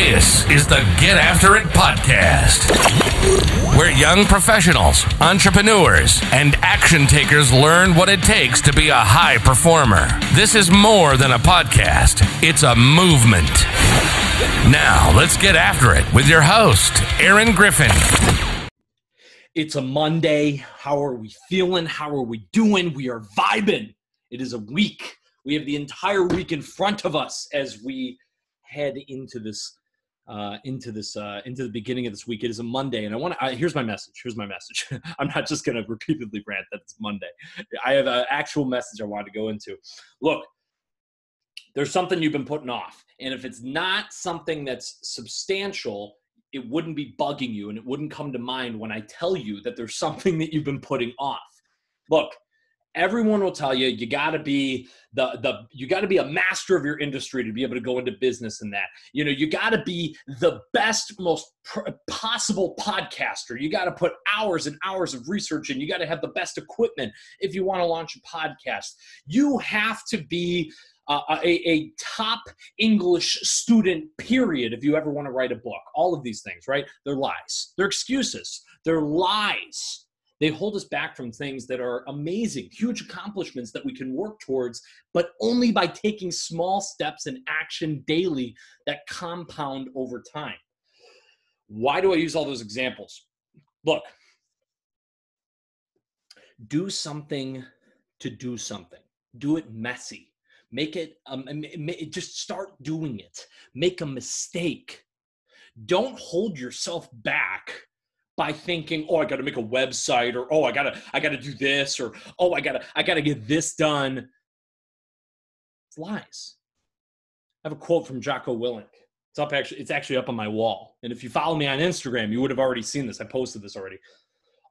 This is the Get After It podcast, where young professionals, entrepreneurs, and action takers learn what it takes to be a high performer. This is more than a podcast, it's a movement. Now, let's get after it with your host, Aaron Griffin. It's a Monday. How are we feeling? How are we doing? We are vibing. It is a week. We have the entire week in front of us as we head into this uh, into this uh, into the beginning of this week. It is a Monday, and I want to. Here's my message. Here's my message. I'm not just going to repeatedly rant that it's Monday. I have an actual message I want to go into. Look, there's something you've been putting off, and if it's not something that's substantial, it wouldn't be bugging you, and it wouldn't come to mind when I tell you that there's something that you've been putting off. Look, everyone will tell you you got to be the the you got to be a master of your industry to be able to go into business in that you know you got to be the best most pr- possible podcaster you got to put hours and hours of research in you got to have the best equipment if you want to launch a podcast you have to be uh, a, a top English student, period, if you ever want to write a book. All of these things, right? They're lies. They're excuses. They're lies they hold us back from things that are amazing, huge accomplishments that we can work towards, but only by taking small steps and action daily that compound over time. Why do I use all those examples? Look, do something to do something, do it messy. Make it, um, just start doing it. Make a mistake. Don't hold yourself back by thinking, oh, I got to make a website, or oh, I gotta, I gotta do this, or oh, I gotta, I gotta get this done. It's lies. I have a quote from Jocko Willink. It's up actually, it's actually up on my wall. And if you follow me on Instagram, you would have already seen this. I posted this already.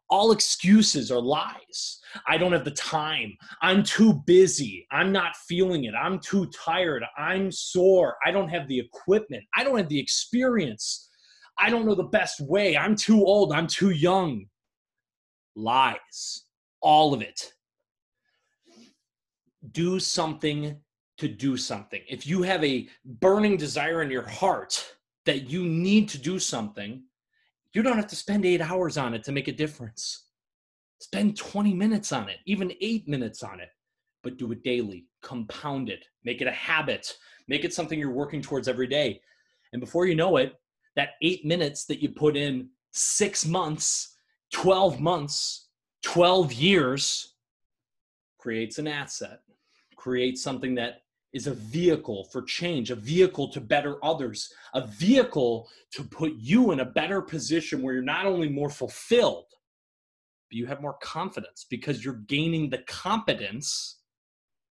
All excuses are lies. I don't have the time. I'm too busy. I'm not feeling it. I'm too tired. I'm sore. I don't have the equipment. I don't have the experience. I don't know the best way. I'm too old. I'm too young. Lies. All of it. Do something to do something. If you have a burning desire in your heart that you need to do something, you don't have to spend eight hours on it to make a difference. Spend 20 minutes on it, even eight minutes on it, but do it daily. Compound it. Make it a habit. Make it something you're working towards every day. And before you know it, that eight minutes that you put in six months, 12 months, 12 years creates an asset, creates something that is a vehicle for change, a vehicle to better others, a vehicle to put you in a better position where you're not only more fulfilled, but you have more confidence because you're gaining the competence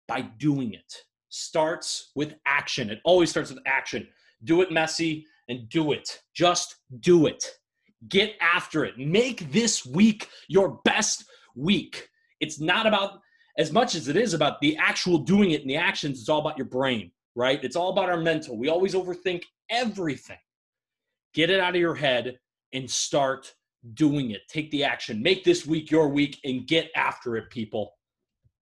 by doing it. Starts with action. It always starts with action. Do it messy, and do it. Just do it. Get after it. Make this week your best week. It's not about, as much as it is about the actual doing it and the actions, it's all about your brain, right? It's all about our mental. We always overthink everything. Get it out of your head and start doing it. Take the action. Make this week your week and get after it, people.